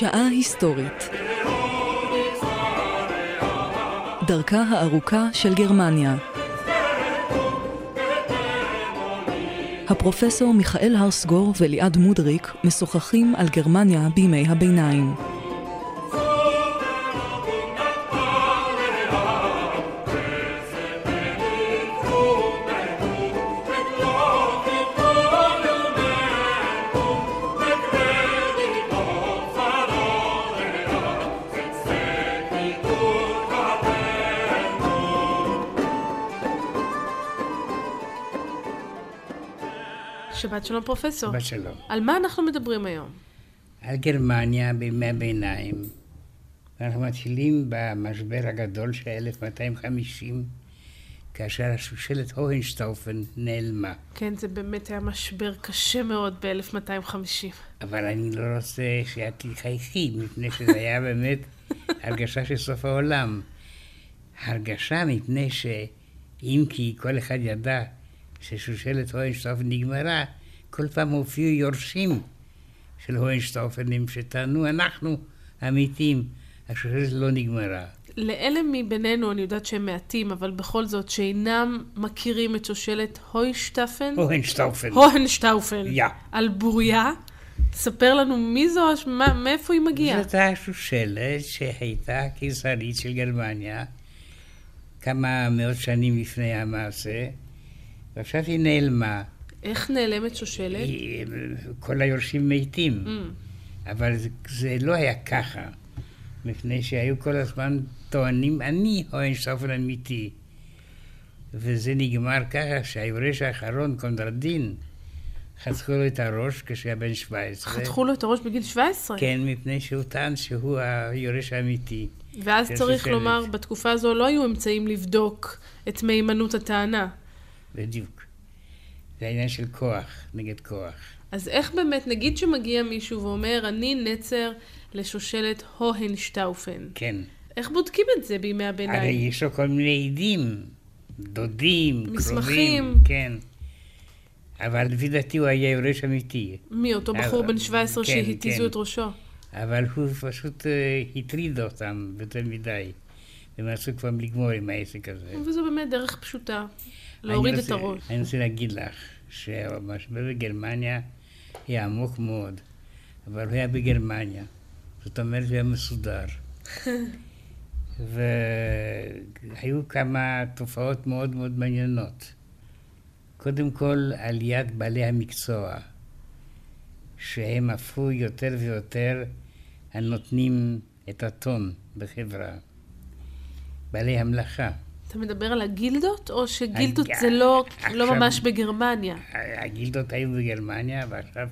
שעה היסטורית דרכה הארוכה של גרמניה הפרופסור מיכאל הרסגור וליעד מודריק משוחחים על גרמניה בימי הביניים. שבת שלום פרופסור. שבת שלום. על מה אנחנו מדברים היום? על גרמניה בימי הביניים. אנחנו מתחילים במשבר הגדול של 1250, כאשר השושלת הוהנשטאופן נעלמה. כן, זה באמת היה משבר קשה מאוד ב-1250. אבל אני לא רוצה שאת תחייכי, מפני שזה היה באמת הרגשה של סוף העולם. הרגשה מפני שאם כי כל אחד ידע ששושלת הוהנשטאופן נגמרה, כל פעם הופיעו יורשים של הוהנשטאופנים שטענו, אנחנו המתים, השושלת לא נגמרה. לאלה מבינינו, אני יודעת שהם מעטים, אבל בכל זאת, שאינם מכירים את שושלת הוישטפן, הוהנשטאופן. הוהנשטאופן, יא. על בוריה, ספר לנו מי זו, מה- מאיפה היא מגיעה. זאת השושלת שהייתה קיסרית של גרמניה כמה מאות שנים לפני המעשה, ועכשיו היא נעלמה. איך נעלמת שושלת? כל היורשים מתים. Mm. אבל זה, זה לא היה ככה, מפני שהיו כל הזמן טוענים, אני הוהנשטאופן אמיתי. וזה נגמר ככה שהיורש האחרון, קונדרדין, חתכו לו את הראש כשהיה בן 17. חתכו לו את הראש בגיל 17. כן, מפני שהוא טען שהוא היורש האמיתי. ואז צריך שושלת. לומר, בתקופה הזו לא היו אמצעים לבדוק את מהימנות הטענה. בדיוק. זה העניין של כוח נגד כוח. אז איך באמת, נגיד שמגיע מישהו ואומר, אני נצר לשושלת הוהנשטאופן. כן. איך בודקים את זה בימי הרי הביניים? יש לו כל מיני עדים, דודים, מסמכים. קרובים, כן. אבל לפי דעתי הוא היה יורש אמיתי. מי, אותו בחור אבל- בן 17 כן, שהתיזו כן. את ראשו? אבל הוא פשוט אה, הטריד אותם יותר מדי. והם רצו כבר לגמור עם העסק הזה. וזו באמת דרך פשוטה, להוריד את הראש. אני רוצה להגיד לך שהמשבר בגרמניה היה עמוק מאוד, אבל הוא היה בגרמניה. זאת אומרת, הוא היה מסודר. והיו כמה תופעות מאוד מאוד מעניינות. קודם כל, עליית בעלי המקצוע, שהם הפכו יותר ויותר הנותנים את הטון בחברה. בעלי המלאכה. אתה מדבר על הגילדות, או שגילדות הג- זה לא לא עכשיו- ממש בגרמניה? הגילדות היו בגרמניה, ועכשיו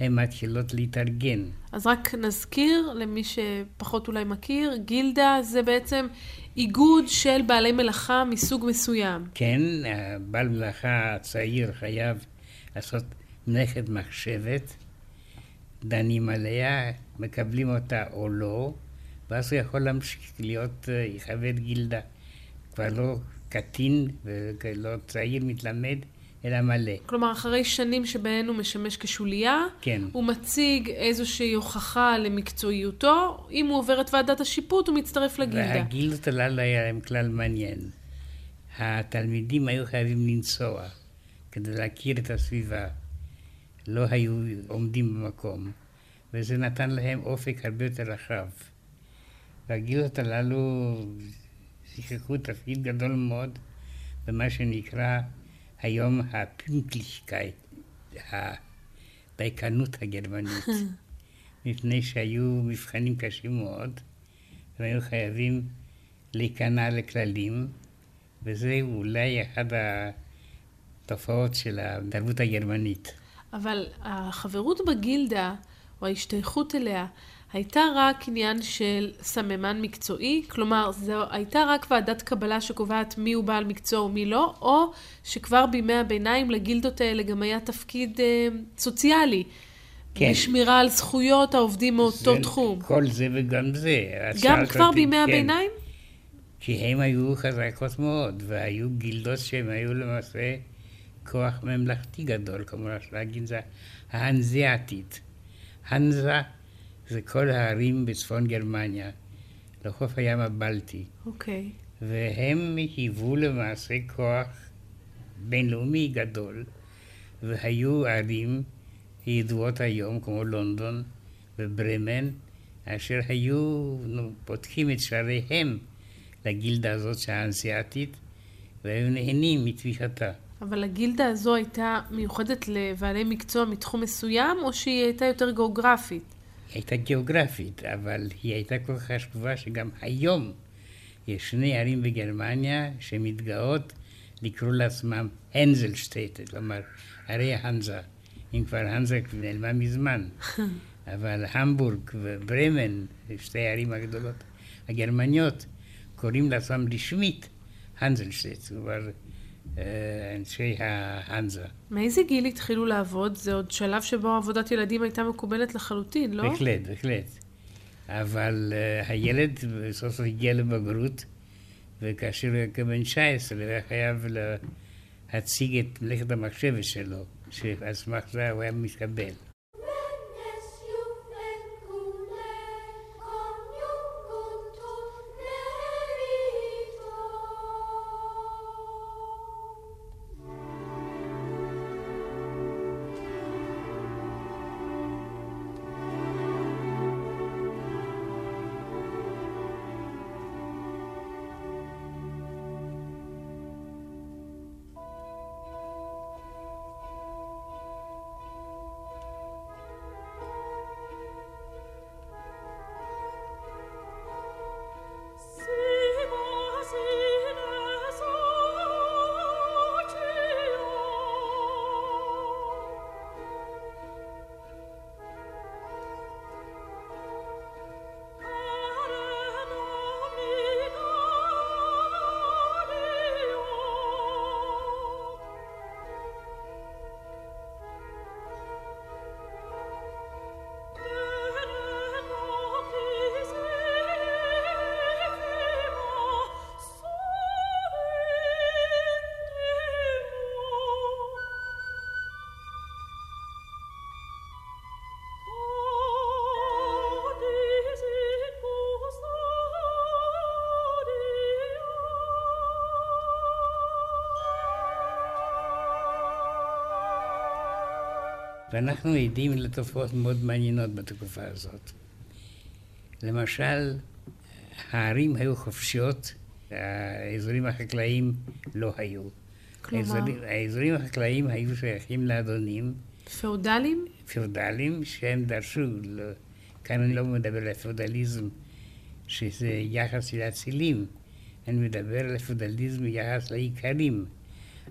הן מתחילות להתארגן. אז רק נזכיר למי שפחות אולי מכיר, גילדה זה בעצם איגוד של בעלי מלאכה מסוג מסוים. כן, הבעל מלאכה הצעיר חייב לעשות מלאכת מחשבת, דנים עליה, מקבלים אותה או לא, ואז הוא יכול להמשיך להיות אה, חבר גילדה. כבר לא קטין ולא צעיר מתלמד, אלא מלא. כלומר, אחרי שנים שבהן הוא משמש כשוליה, כן. הוא מציג איזושהי הוכחה למקצועיותו, אם הוא עובר את ועדת השיפוט, הוא מצטרף לגילדה. והגילדות הללו היה להם כלל מעניין. התלמידים היו חייבים לנסוע כדי להכיר את הסביבה. לא היו עומדים במקום, וזה נתן להם אופק הרבה יותר רחב. והגילדות הללו שיחקו תפקיד גדול מאוד במה שנקרא היום ה Pünktlichkeit, הדייקנות הגרמנית. מפני שהיו מבחנים קשים מאוד, והיו חייבים להיכנע לכללים, וזה אולי אחת התופעות של התרבות הגרמנית. אבל החברות בגילדה, או ההשתייכות אליה, הייתה רק עניין של סממן מקצועי? כלומר, זו הייתה רק ועדת קבלה שקובעת מי הוא בעל מקצוע ומי לא, או שכבר בימי הביניים לגילדות האלה גם היה תפקיד אה, סוציאלי. כן. בשמירה על זכויות העובדים מאותו זה- תחום. כל זה וגם זה. גם כבר אותי, בימי כן. הביניים? כי הם היו חזקות מאוד, והיו גילדות שהם היו למעשה כוח ממלכתי גדול, כמו הגילדה ההנזיאתית. הנזה זה כל הערים בצפון גרמניה, לחוף הים הבלטי. אוקיי. והם היוו למעשה כוח בינלאומי גדול, והיו ערים ידועות היום כמו לונדון וברמן, אשר היו פותחים את שעריהם לגילדה הזאת האנסיאתית, והיו נהנים מתמיכתה. אבל הגילדה הזו הייתה מיוחדת לבעלי מקצוע מתחום מסוים, או שהיא הייתה יותר גיאוגרפית? היא הייתה גיאוגרפית, אבל היא הייתה כל כך חשובה שגם היום יש שני ערים בגרמניה שמתגאות לקרוא לעצמם הנזלשטייט, כלומר ערי הנזה. אם כבר הנזה נעלמה מזמן. אבל המבורג וברמן, שתי הערים הגדולות הגרמניות, קוראים לעצמם רשמית הנזלשטייט, כלומר אנשי ההנזה. מאיזה גיל התחילו לעבוד? זה עוד שלב שבו עבודת ילדים הייתה מקובלת לחלוטין, לא? בהחלט, בהחלט. אבל uh, הילד בסוף סוף הגיע לבגרות, וכאשר הוא היה כבן 19, הוא היה חייב להציג את מלאכת המחשבת שלו, שעל סמך זה הוא היה מתקבל. ואנחנו עדים לתופעות מאוד מעניינות בתקופה הזאת. למשל, הערים היו חופשיות, האזורים החקלאיים לא היו. כלומר? האזורים, האזורים החקלאיים היו שייכים לאדונים. פאודלים? פאודלים שהם דרשו, לא, כאן אני לא מדבר על הפאודליזם, שזה יחס לאצילים, אני מדבר על הפאודליזם ביחס לאיכרים.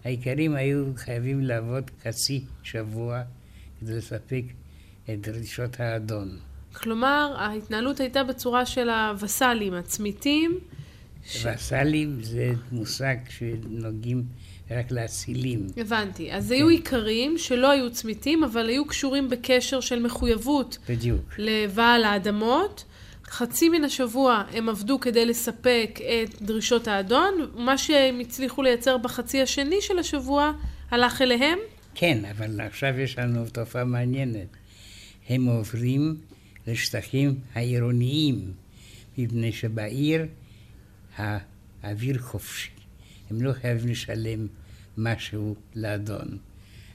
האיכרים היו חייבים לעבוד חצי שבוע כדי לספק את דרישות האדון. כלומר, ההתנהלות הייתה בצורה של הווסלים, הצמיתים. ש... וסלים זה מושג שנוגעים רק לאצילים. הבנתי. אז כן. היו עיקרים שלא היו צמיתים, אבל היו קשורים בקשר של מחויבות. בדיוק. לבעל האדמות. חצי מן השבוע הם עבדו כדי לספק את דרישות האדון, מה שהם הצליחו לייצר בחצי השני של השבוע הלך אליהם. כן, אבל עכשיו יש לנו תופעה מעניינת. הם עוברים לשטחים העירוניים, מפני שבעיר האוויר חופשי. הם לא חייבים לשלם משהו לאדון.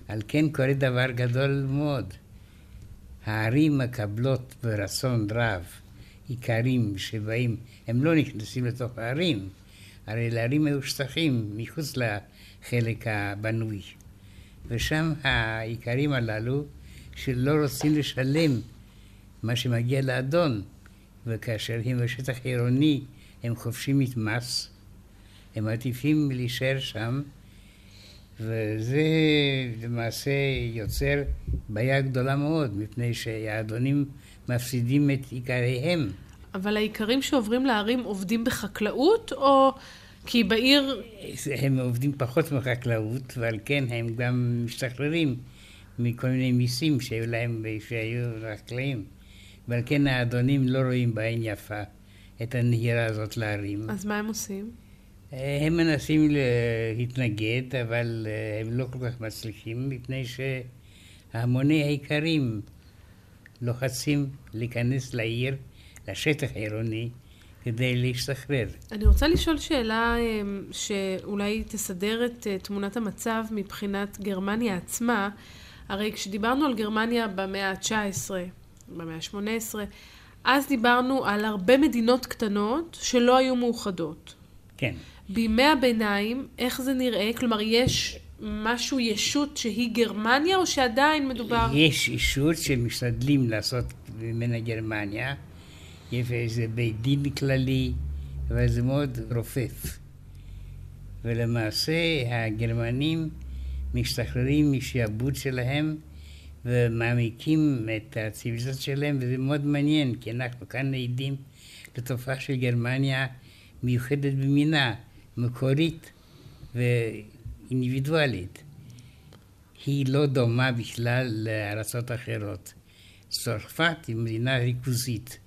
על כן קורה דבר גדול מאוד. הערים מקבלות ברצון רב עיקרים שבאים, הם לא נכנסים לתוך הערים, הרי לערים היו שטחים מחוץ לחלק הבנוי. ושם האיכרים הללו שלא רוצים לשלם מה שמגיע לאדון, וכאשר הם בשטח עירוני הם חופשים מס, הם מעדיפים להישאר שם, וזה למעשה יוצר בעיה גדולה מאוד, מפני שהאדונים מפסידים את עיקריהם. אבל האיכרים שעוברים לערים עובדים בחקלאות, או כי בעיר... הם עובדים פחות מחקלאות, ועל כן הם גם משתחררים מכל מיני מיסים שהיו להם, שהיו לחקלאים. ועל כן האדונים לא רואים בעין יפה את הנהירה הזאת לערים. אז מה הם עושים? הם מנסים להתנגד, אבל הם לא כל כך מצליחים, מפני שהמוני האיכרים לוחצים להיכנס לעיר, לשטח העירוני, כדי להשתחרר. אני רוצה לשאול שאלה אמ, שאולי תסדר את אה, תמונת המצב מבחינת גרמניה עצמה. הרי כשדיברנו על גרמניה במאה ה-19, במאה ה-18, אז דיברנו על הרבה מדינות קטנות שלא היו מאוחדות. כן. בימי הביניים, איך זה נראה? כלומר, יש משהו, ישות שהיא גרמניה, או שעדיין מדובר... יש ישות שמשתדלים לעשות ממנה גרמניה. יש איזה בית דין כללי, אבל זה מאוד רופף. ולמעשה הגרמנים משתחררים משעבוד שלהם ומעמיקים את הציוויליזציה שלהם, וזה מאוד מעניין, כי אנחנו כאן עדים לתופעה של גרמניה מיוחדת במינה, מקורית ואינדיבידואלית. היא לא דומה בכלל לארצות אחרות. צרפת היא מדינה ריכוזית.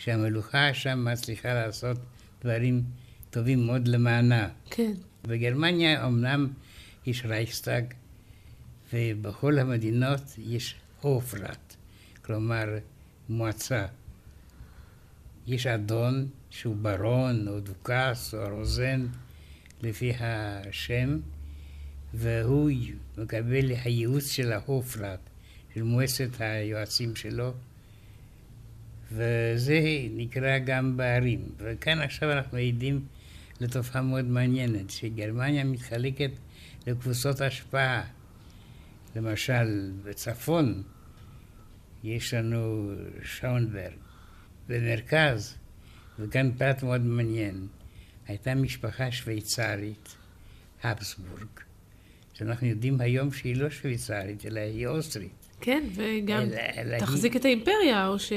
שהמלוכה שם מצליחה לעשות דברים טובים מאוד למענה. כן. בגרמניה אמנם יש רייכסטאג, ובכל המדינות יש Hofrat, כלומר מועצה. יש אדון שהוא ברון או דוכס או רוזן לפי השם, והוא מקבל הייעוץ של ההופרט, של מועצת היועצים שלו. וזה נקרא גם בערים. וכאן עכשיו אנחנו עדים לתופעה מאוד מעניינת, שגרמניה מתחלקת לקבוצות השפעה. למשל, בצפון יש לנו שאונברג, במרכז, וכאן פרט מאוד מעניין, הייתה משפחה שוויצרית, הבסבורג, שאנחנו יודעים היום שהיא לא שוויצרית, אלא היא אוסטרית. כן, וגם אלא, תחזיק היא... את האימפריה, או ש...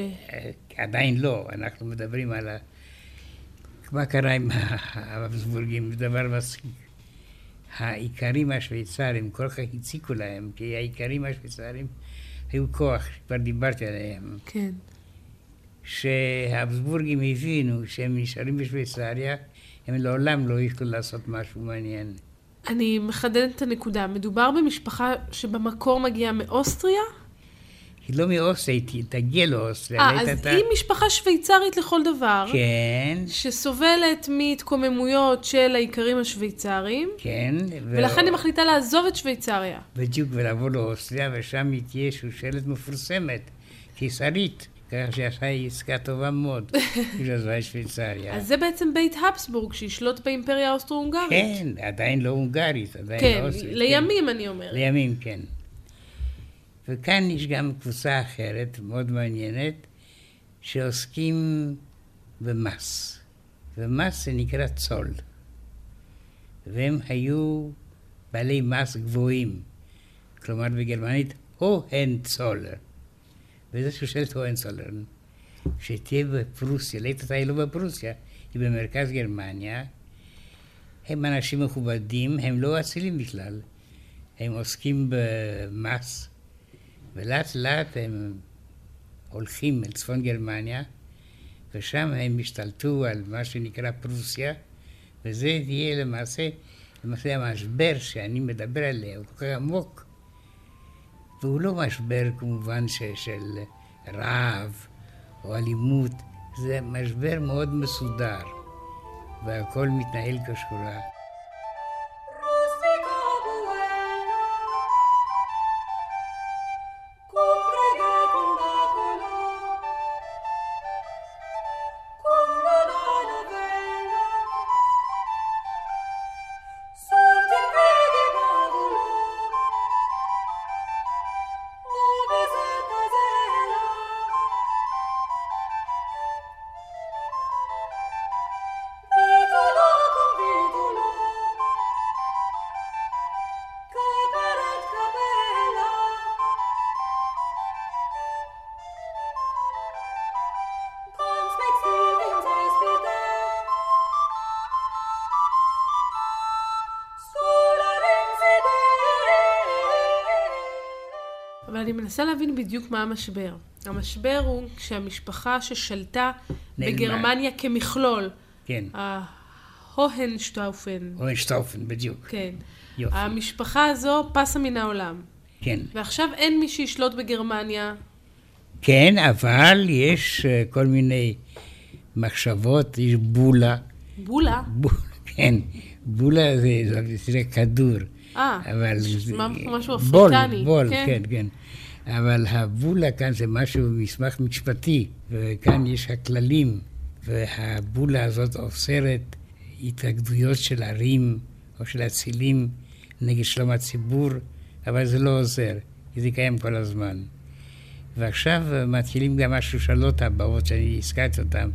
עדיין לא, אנחנו מדברים על ה... מה קרה עם ההבסבורגים, זה דבר מצחיק. האיכרים השוויצרים כל כך הציקו להם, כי האיכרים השוויצרים היו כוח, כבר דיברתי עליהם. כן. שההבסבורגים הבינו שהם נשארים בשוויצריה, הם לעולם לא יוכלו לעשות משהו מעניין. אני מחדדת את הנקודה. מדובר במשפחה שבמקור מגיעה מאוסטריה? היא לא מאוסטריה, היא תגיע לאוסטריה. אה, אז אתה... היא משפחה שוויצרית לכל דבר. כן. שסובלת מהתקוממויות של האיכרים השוויצריים. כן. ולכן ו... היא מחליטה לעזוב את שוויצריה. בדיוק, ולעבור לאוסטריה, ושם היא תהיה שושלת מפורסמת, קיסרית. ככה שעשה עסקה טובה מאוד, כאילו עזבה את שוויצריה. אז זה בעצם בית הפסבורג שישלוט באימפריה האוסטרו-הונגרית. כן, עדיין לא הונגרית, עדיין כן, לא אוסטרית. לימים כן. אני אומרת. לימים, כן. וכאן יש גם קבוצה אחרת, מאוד מעניינת, שעוסקים במס. ומס זה נקרא צול. והם היו בעלי מס גבוהים. כלומר בגרמנית, הוהן צולר. וזה שושלת הוהנצולרן, שתהיה בפרוסיה, לעת עתה היא לא בפרוסיה, היא במרכז גרמניה. הם אנשים מכובדים, הם לא אצילים בכלל. הם עוסקים במס, ולאט לאט הם הולכים אל צפון גרמניה, ושם הם השתלטו על מה שנקרא פרוסיה, וזה יהיה למעשה, למעשה המשבר שאני מדבר עליה, הוא כל כך עמוק, והוא לא משבר כמובן ש, של רעב או אלימות, זה משבר מאוד מסודר, והכל מתנהל כשורה. מנסה להבין בדיוק מה המשבר. המשבר הוא שהמשפחה ששלטה נעלמה. בגרמניה כמכלול. כן. ההוהנשטאופן. הוהנשטאופן, בדיוק. כן. יופי. המשפחה הזו פסה מן העולם. כן. ועכשיו אין מי שישלוט בגרמניה. כן, אבל יש אה, כל מיני מחשבות, יש בולה. בולה? בולה, כן. בולה זה, זה כדור. אה, אבל... משהו בול, אפריקני. בול, כן, כן. כן. אבל הבולה כאן זה משהו, מסמך משפטי, וכאן יש הכללים, והבולה הזאת אוסרת התאגדויות של ערים או של אצילים נגד שלום הציבור, אבל זה לא עוזר, כי זה קיים כל הזמן. ועכשיו מתחילים גם השושלות הבאות שאני הזכרתי אותן.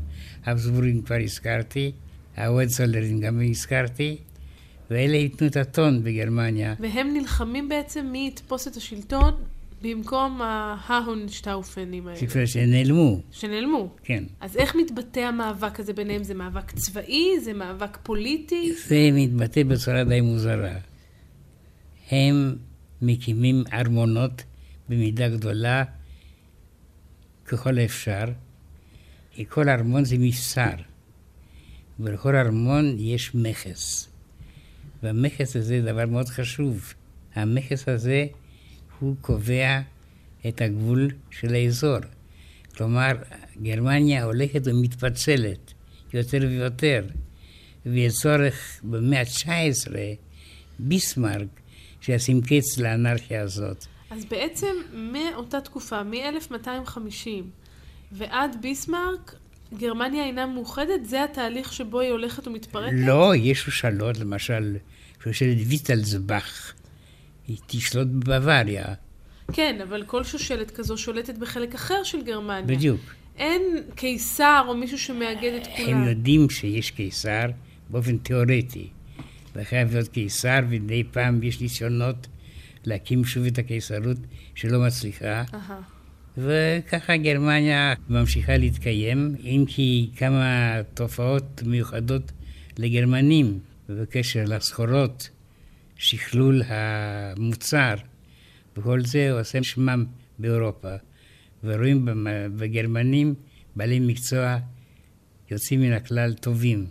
הבזבורים כבר הזכרתי, ההואצולרים גם הזכרתי, ואלה ייתנו את הטון בגרמניה. והם נלחמים בעצם מי יתפוס את השלטון במקום ההונשטאופנים האלה. שנעלמו. שנעלמו. כן. אז איך מתבטא המאבק הזה ביניהם? זה מאבק צבאי? זה מאבק פוליטי? זה מתבטא בצורה די מוזרה. הם מקימים ארמונות במידה גדולה ככל האפשר, כי כל ארמון זה מבשר, ולכל ארמון יש מכס. והמכס הזה זה דבר מאוד חשוב. המכס הזה הוא קובע את הגבול של האזור. כלומר, גרמניה הולכת ומתפצלת יותר ויותר, ויש צורך במאה ה-19, ביסמרק, שישים קץ לאנרכיה הזאת. אז בעצם מאותה תקופה, מ-1250 ועד ביסמרק, גרמניה אינה מאוחדת? זה התהליך שבו היא הולכת ומתפרקת? לא, יש שושלות, למשל, שושלת ויטלסבך, היא תשלוט בבוואריה. כן, אבל כל שושלת כזו שולטת בחלק אחר של גרמניה. בדיוק. אין קיסר או מישהו שמאגד את כולם. הם יודעים שיש קיסר באופן תיאורטי. וחייב להיות קיסר, ומדי פעם יש ניסיונות להקים שוב את הקיסרות שלא מצליחה. Aha. וככה גרמניה ממשיכה להתקיים, אם כי כמה תופעות מיוחדות לגרמנים בקשר לסחורות, שכלול המוצר, וכל זה עושה שמם באירופה. ורואים בגרמנים בעלי מקצוע יוצאים מן הכלל טובים,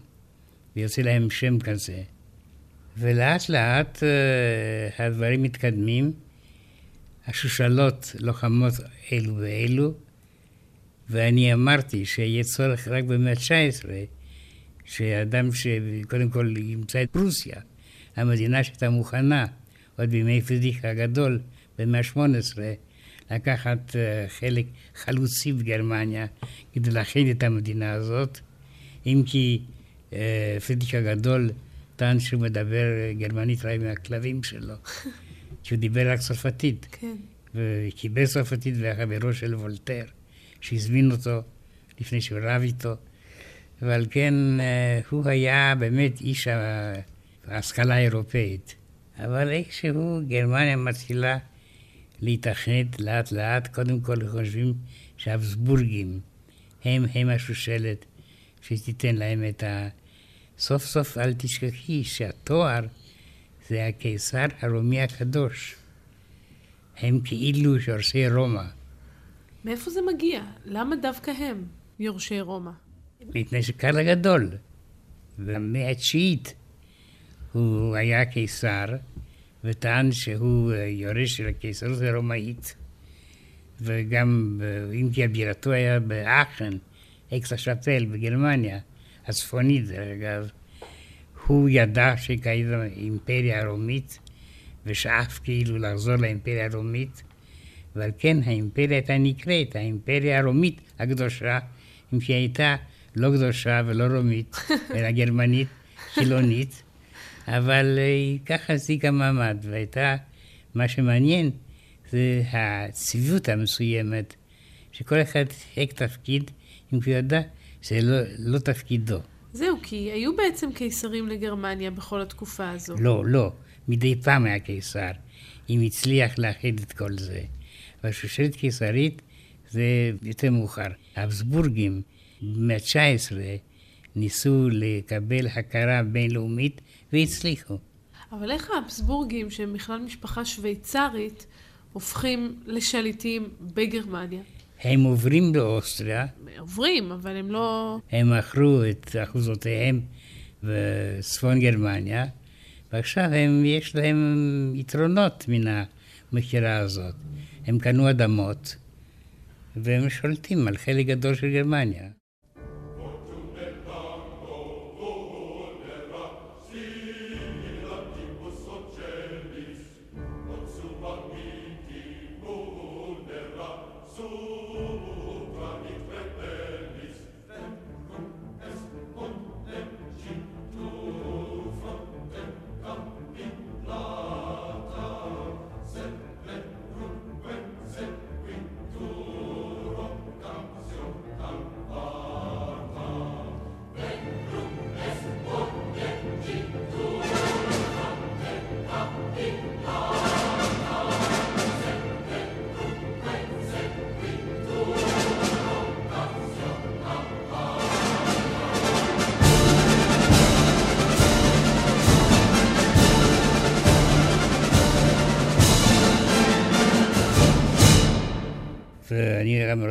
ויוצא להם שם כזה. ולאט לאט uh, הדברים מתקדמים, השושלות לוחמות אלו ואלו, ואני אמרתי שיהיה צורך רק במאה ה-19, שאדם שקודם כל ימצא את פרוסיה, המדינה שהייתה מוכנה עוד בימי פרידיך הגדול במאה ה-18, לקחת uh, חלק חלוצי בגרמניה כדי להכין את המדינה הזאת, אם כי uh, פרידיך הגדול טען שהוא מדבר גרמנית רק מהכלבים שלו, כי הוא דיבר רק צרפתית. כן. וקיבל צרפתית והחברו של וולטר, שהזמין אותו לפני שהוא רב איתו. ועל כן הוא היה באמת איש ההשכלה האירופאית. אבל איכשהו גרמניה מתחילה להתאחד לאט לאט. קודם כל חושבים שהאבסבורגים הם הם השושלת שתיתן להם את ה... סוף סוף אל תשכחי שהתואר זה הקיסר הרומי הקדוש. הם כאילו יורשי רומא. מאיפה זה מגיע? למה דווקא הם יורשי רומא? מפני שקרל הגדול, במאה התשיעית, הוא היה קיסר, וטען שהוא יורש של הקיסרות הרומאית, וגם אם כי הבירתו היה באחן, אקס השאפל בגרמניה, הצפונית דרך אגב, הוא ידע שקיימת האימפריה הרומית, ושאף כאילו לחזור לאימפריה הרומית, ועל כן האימפריה הייתה נקראת האימפריה הרומית הקדושה, אם כי הייתה לא קדושה ולא רומית, אלא גרמנית, חילונית, אבל היא ככה החזיקה מעמד, והייתה, מה שמעניין זה הצביעות המסוימת, שכל אחד חיק תפקיד, אם כי הוא ידע זה לא, לא תפקידו. זהו, כי היו בעצם קיסרים לגרמניה בכל התקופה הזו. לא, לא. מדי פעם היה קיסר, אם הצליח לאחד את כל זה. אבל שושלת קיסרית זה יותר מאוחר. האבסבורגים במאה ה-19 ניסו לקבל הכרה בינלאומית והצליחו. אבל איך האבסבורגים, שהם בכלל משפחה שוויצרית, הופכים לשליטים בגרמניה? הם עוברים לאוסטריה. עוברים, אבל הם לא... הם מכרו את אחוזותיהם בצפון גרמניה, ועכשיו הם, יש להם יתרונות מן המכירה הזאת. הם קנו אדמות, והם שולטים על חלק גדול של גרמניה.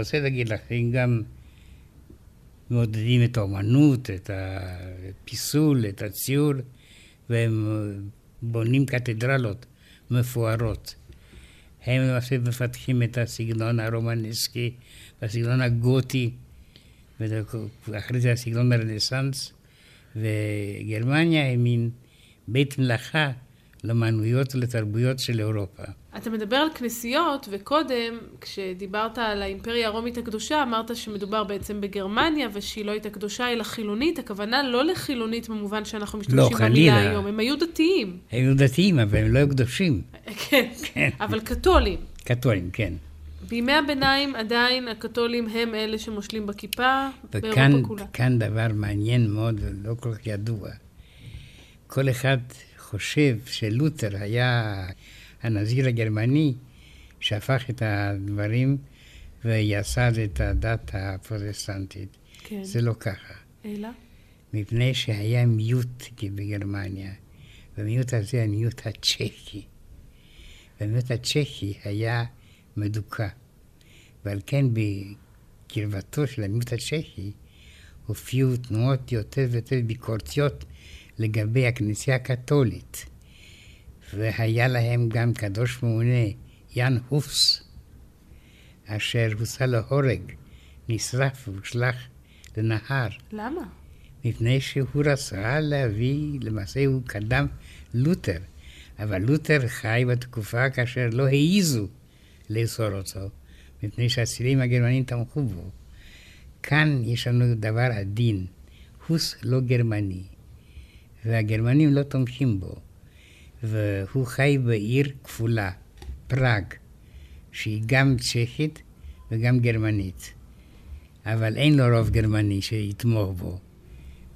רוצה להגיד לך, הם גם מעודדים את האומנות, את הפיסול, את הציור, והם בונים קתדרלות מפוארות. הם למעשה מפתחים את הסגנון הרומנסקי והסגנון הגותי, ואחרי זה הסגנון הרנסאנס, וגרמניה היא מין בית מלאכה לאמנויות ולתרבויות של אירופה. אתה מדבר על כנסיות, וקודם, כשדיברת על האימפריה הרומית הקדושה, אמרת שמדובר בעצם בגרמניה, ושהיא לא הייתה קדושה אלא חילונית. הכוונה לא לחילונית במובן שאנחנו משתמשים לא, במילה. היום, הם היו דתיים. הם היו דתיים, אבל הם לא היו קדושים. כן, כן. אבל קתולים. קתולים, כן. בימי הביניים עדיין הקתולים הם אלה שמושלים בכיפה וכאן באירופה כולה. כאן דבר מעניין מאוד ולא כל כך ידוע. כל אחד חושב שלותר היה הנזיר הגרמני שהפך את הדברים ויסד את הדת הפרוטסטנטית. כן. זה לא ככה. אלא? מפני שהיה מיעוט בגרמניה, והמיעוט הזה המיעוט הצ'כי. והמיעוט הצ'כי היה מדוכא. ועל כן בקרבתו של המיעוט הצ'כי הופיעו תנועות יותר ויותר ביקורתיות לגבי הכנסייה הקתולית. והיה להם גם קדוש ממונה, יאן הופס, אשר הוצא להורג, נשרף והושלך לנהר. למה? מפני שהוא רצה להביא, למעשה הוא קדם לותר, אבל לותר חי בתקופה כאשר לא העיזו לאסור אותו, מפני שהצילים הגרמנים תמכו בו. כאן יש לנו דבר עדין, הוס לא גרמני, והגרמנים לא תומכים בו, והוא חי בעיר כפולה, פראג, שהיא גם צ'כית וגם גרמנית, אבל אין לו רוב גרמני שיתמוך בו.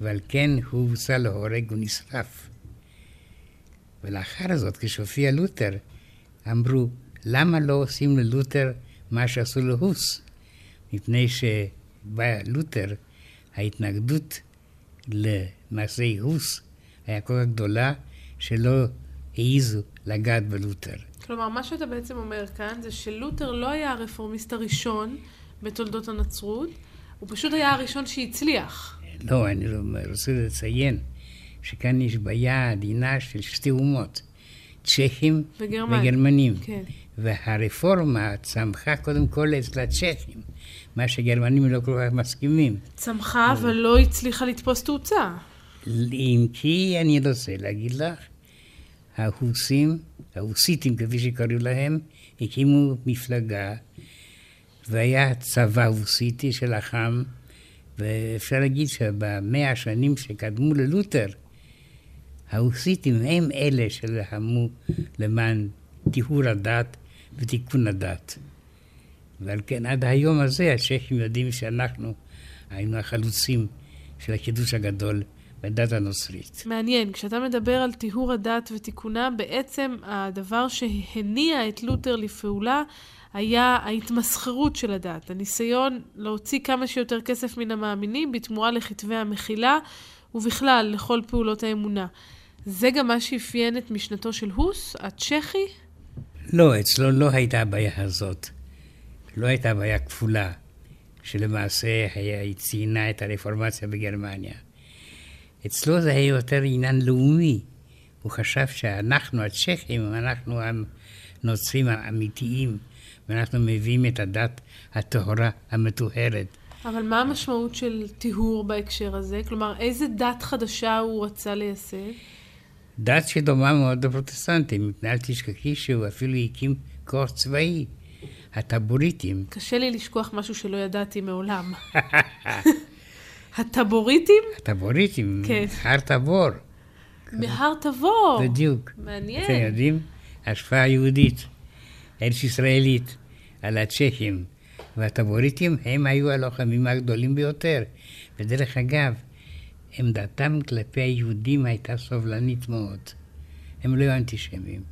ועל כן הוא הוצא להורג ונשרף. ולאחר זאת, כשהופיע לותר, אמרו, למה לא עושים ללותר מה שעשו להוס? מפני שבא לותר, ההתנגדות למעשי הוס היה כל כך גדולה, שלא העיזו לגעת בלותר. כלומר, מה שאתה בעצם אומר כאן זה שלותר לא היה הרפורמיסט הראשון בתולדות הנצרות, הוא פשוט היה הראשון שהצליח. לא, אני רוצה לציין שכאן יש בעיה עדינה של שתי אומות, צ'כים וגרמנים. וגרמנים. כן. והרפורמה צמחה קודם כל אצל הצ'כים, מה שגרמנים לא כל כך מסכימים. צמחה, אבל לא הצליחה לתפוס תאוצה. אם כי אני רוצה להגיד לך, ההוסים, ההוסיטים כפי שקראו להם, הקימו מפלגה, והיה צבא הוסיטי שלחם, ואפשר להגיד שבמאה השנים שקדמו ללותר, ההוסיטים הם אלה שלחמו למען טיהור הדת ותיקון הדת. ועל כן עד היום הזה הצ'כים יודעים שאנחנו היינו החלוצים של הקידוש הגדול בדת הנוצרית. מעניין, כשאתה מדבר על טיהור הדת ותיקונה, בעצם הדבר שהניע את לותר לפעולה היה ההתמסחרות של הדת, הניסיון להוציא כמה שיותר כסף מן המאמינים בתמורה לכתבי המחילה, ובכלל לכל פעולות האמונה. זה גם מה שאפיין את משנתו של הוס, הצ'כי? לא, אצלו לא הייתה הבעיה הזאת. לא הייתה בעיה כפולה, שלמעשה היה, היא ציינה את הרפורמציה בגרמניה. אצלו זה היה יותר עניין לאומי. הוא חשב שאנחנו הצ'כים, אנחנו הנוצרים האמיתיים, ואנחנו מביאים את הדת הטהורה המטוהרת. אבל מה המשמעות של טיהור בהקשר הזה? כלומר, איזה דת חדשה הוא רצה לייסד? דת שדומה מאוד לפרוטסטנטים, מפני אל תשכחי שהוא אפילו הקים כוח צבאי, הטבוריטים. קשה לי לשכוח משהו שלא ידעתי מעולם. הטבוריטים? הטבוריטים, כן. הר טבור, מהר תבור. בדיוק. מעניין. אתם יודעים? השפעה יהודית, ארץ ישראלית, על הצ'כים. והטבוריטים הם היו הלוחמים הגדולים ביותר. ודרך אגב, עמדתם כלפי היהודים הייתה סובלנית מאוד. הם לא היו אנטישמים.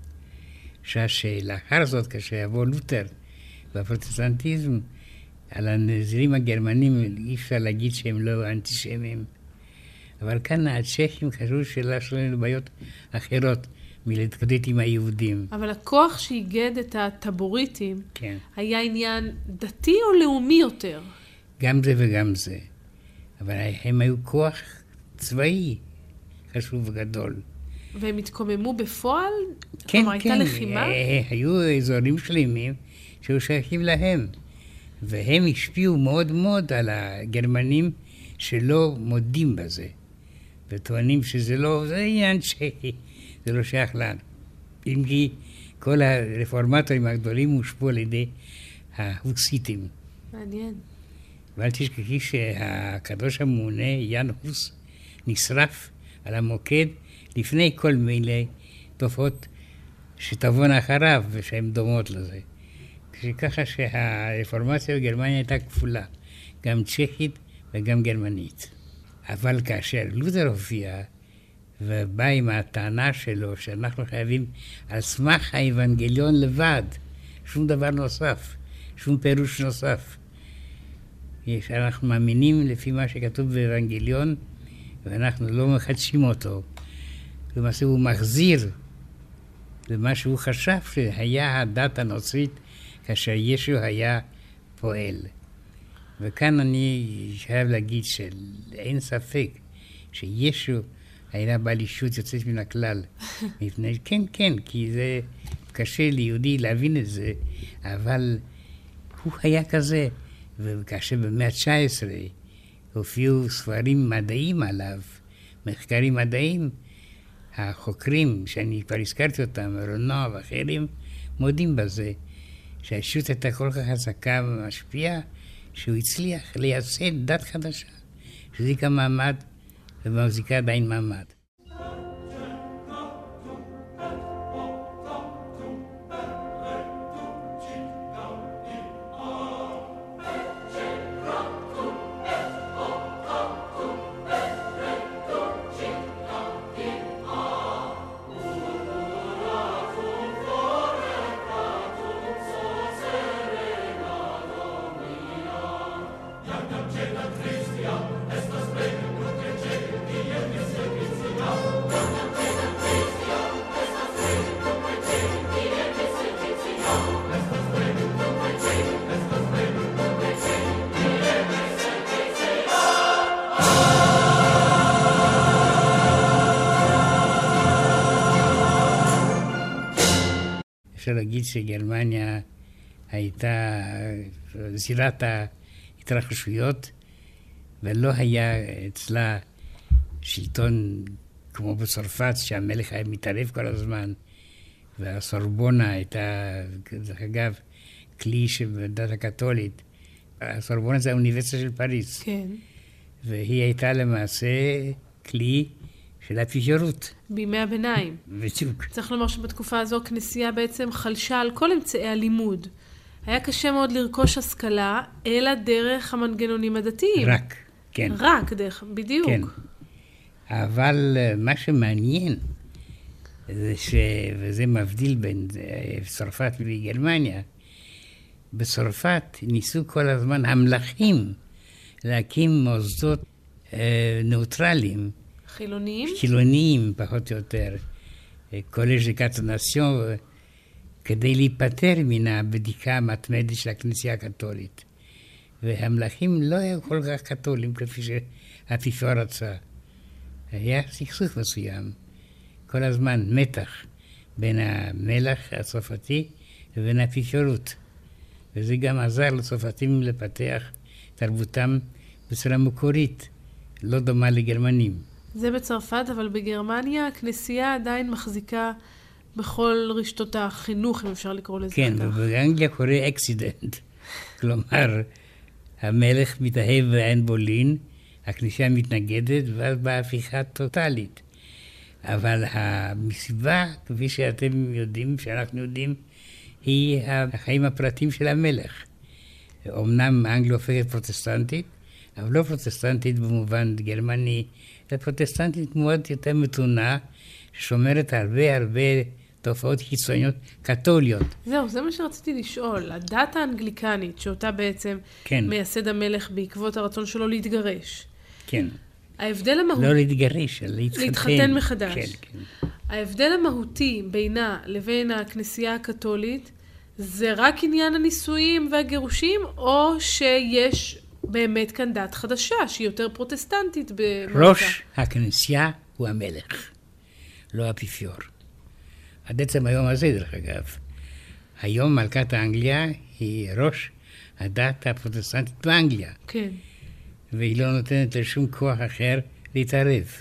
שעה שלאחר זאת, כאשר יבוא לותר והפרוטסטנטיזם, על הנזירים הגרמנים אי אפשר להגיד שהם לא אנטישמים. אבל כאן הצ'כים חשבו שיש לנו בעיות אחרות מלהתקודד עם היהודים. אבל הכוח שאיגד את הטבוריטים כן. היה עניין דתי או לאומי יותר? גם זה וגם זה. אבל הם היו כוח צבאי חשוב וגדול. והם התקוממו בפועל? כן, כלומר, כן. הייתה לחימה? אה, היו אזורים שלמים שהיו שייכים להם. והם השפיעו מאוד מאוד על הגרמנים שלא מודים בזה. וטוענים שזה לא, זה עניין צ'כי, זה לא שייך לנו. אם כי כל הרפורמטורים הגדולים הושפעו על ידי ההוסיטים. מעניין. ואל תשכחי שהקדוש הממונה, יאן הוס, נשרף על המוקד לפני כל מיני תופעות שתבואנה אחריו ושהן דומות לזה. ככה שהרפורמציה בגרמניה הייתה כפולה, גם צ'כית וגם גרמנית. אבל כאשר לותר הופיע ובא עם הטענה שלו שאנחנו חייבים על סמך האבנגליון לבד, שום דבר נוסף, שום פירוש נוסף. יש, אנחנו מאמינים לפי מה שכתוב באבנגליון, ואנחנו לא מחדשים אותו. למעשה הוא מחזיר למה שהוא חשב שהיה הדת הנוצרית כאשר ישו היה פועל. וכאן אני חייב להגיד שאין ספק שישו היה בעל אישות יוצאת מן הכלל. מפני, כן, כן, כי זה קשה ליהודי להבין את זה, אבל הוא היה כזה. וכאשר במאה ה-19 הופיעו ספרים מדעיים עליו, מחקרים מדעיים, החוקרים, שאני כבר הזכרתי אותם, רונוע ואחרים, מודים בזה, שהאישות הייתה כל כך חזקה ומשפיעה, שהוא הצליח לייסד דת חדשה, שהחזיקה מעמד ומחזיקה עדיין מעמד. אפשר להגיד שגרמניה הייתה זירת ההתרחשויות, ולא היה אצלה שלטון כמו בצרפת, שהמלך היה מתערב כל הזמן, והסורבונה הייתה, דרך אגב, כלי של הדת הקתולית. הסורבונה זה האוניברסיטה של פריז, כן. והיא הייתה למעשה כלי של האפיפיורות. בימי הביניים. בדיוק. צריך לומר שבתקופה הזו הכנסייה בעצם חלשה על כל אמצעי הלימוד. היה קשה מאוד לרכוש השכלה, אלא דרך המנגנונים הדתיים. רק, כן. רק דרך, בדיוק. כן. אבל אה, מה שמעניין, זה ש... וזה מבדיל בין אה, צרפת וגרמניה, בצרפת ניסו כל הזמן המלכים להקים מוסדות אה, ניאוטרליים, חילוניים? חילוניים פחות או יותר, אה, קולג' דקת נציון, כדי להיפטר מן הבדיקה המתמדת של הכנסייה הקתולית. והמלכים לא היו כל כך קתולים כפי שהאפיפיור רצה. היה סכסוך מסוים, כל הזמן מתח בין המלך הצרפתי לבין האפיפיורות. וזה גם עזר לצרפתים לפתח תרבותם בצורה מקורית, לא דומה לגרמנים. זה בצרפת, אבל בגרמניה הכנסייה עדיין מחזיקה בכל רשתות החינוך, אם אפשר לקרוא לזה כן, כך. ובאנגליה קורה אקסידנט. כלומר, המלך מתאהב ואין בו לין, הכנסייה מתנגדת, ואז באה הפיכה טוטאלית. אבל המסיבה, כפי שאתם יודעים, שאנחנו יודעים, היא החיים הפרטיים של המלך. אמנם אנגליה הופכת פרוטסטנטית, אבל לא פרוטסטנטית במובן גרמני, אלא פרוטסטנטית מאוד יותר מתונה, ששומרת הרבה הרבה תופעות חיצוניות קתוליות. זהו, זה מה שרציתי לשאול. הדת האנגליקנית, שאותה בעצם כן. מייסד המלך בעקבות הרצון שלו להתגרש, כן. ההבדל המהותי... לא להתגרש, אלא להתחתן. להתחתן מחדש. כן, כן. ההבדל המהותי בינה לבין הכנסייה הקתולית זה רק עניין הנישואים והגירושים, או שיש באמת כאן דת חדשה, שהיא יותר פרוטסטנטית במהותה? ראש הכנסייה הוא המלך, לא האפיפיור. עד עצם היום הזה, דרך אגב. היום מלכת אנגליה היא ראש הדת הפרוטסטנטית באנגליה, כן. והיא לא נותנת לשום כוח אחר להתערב.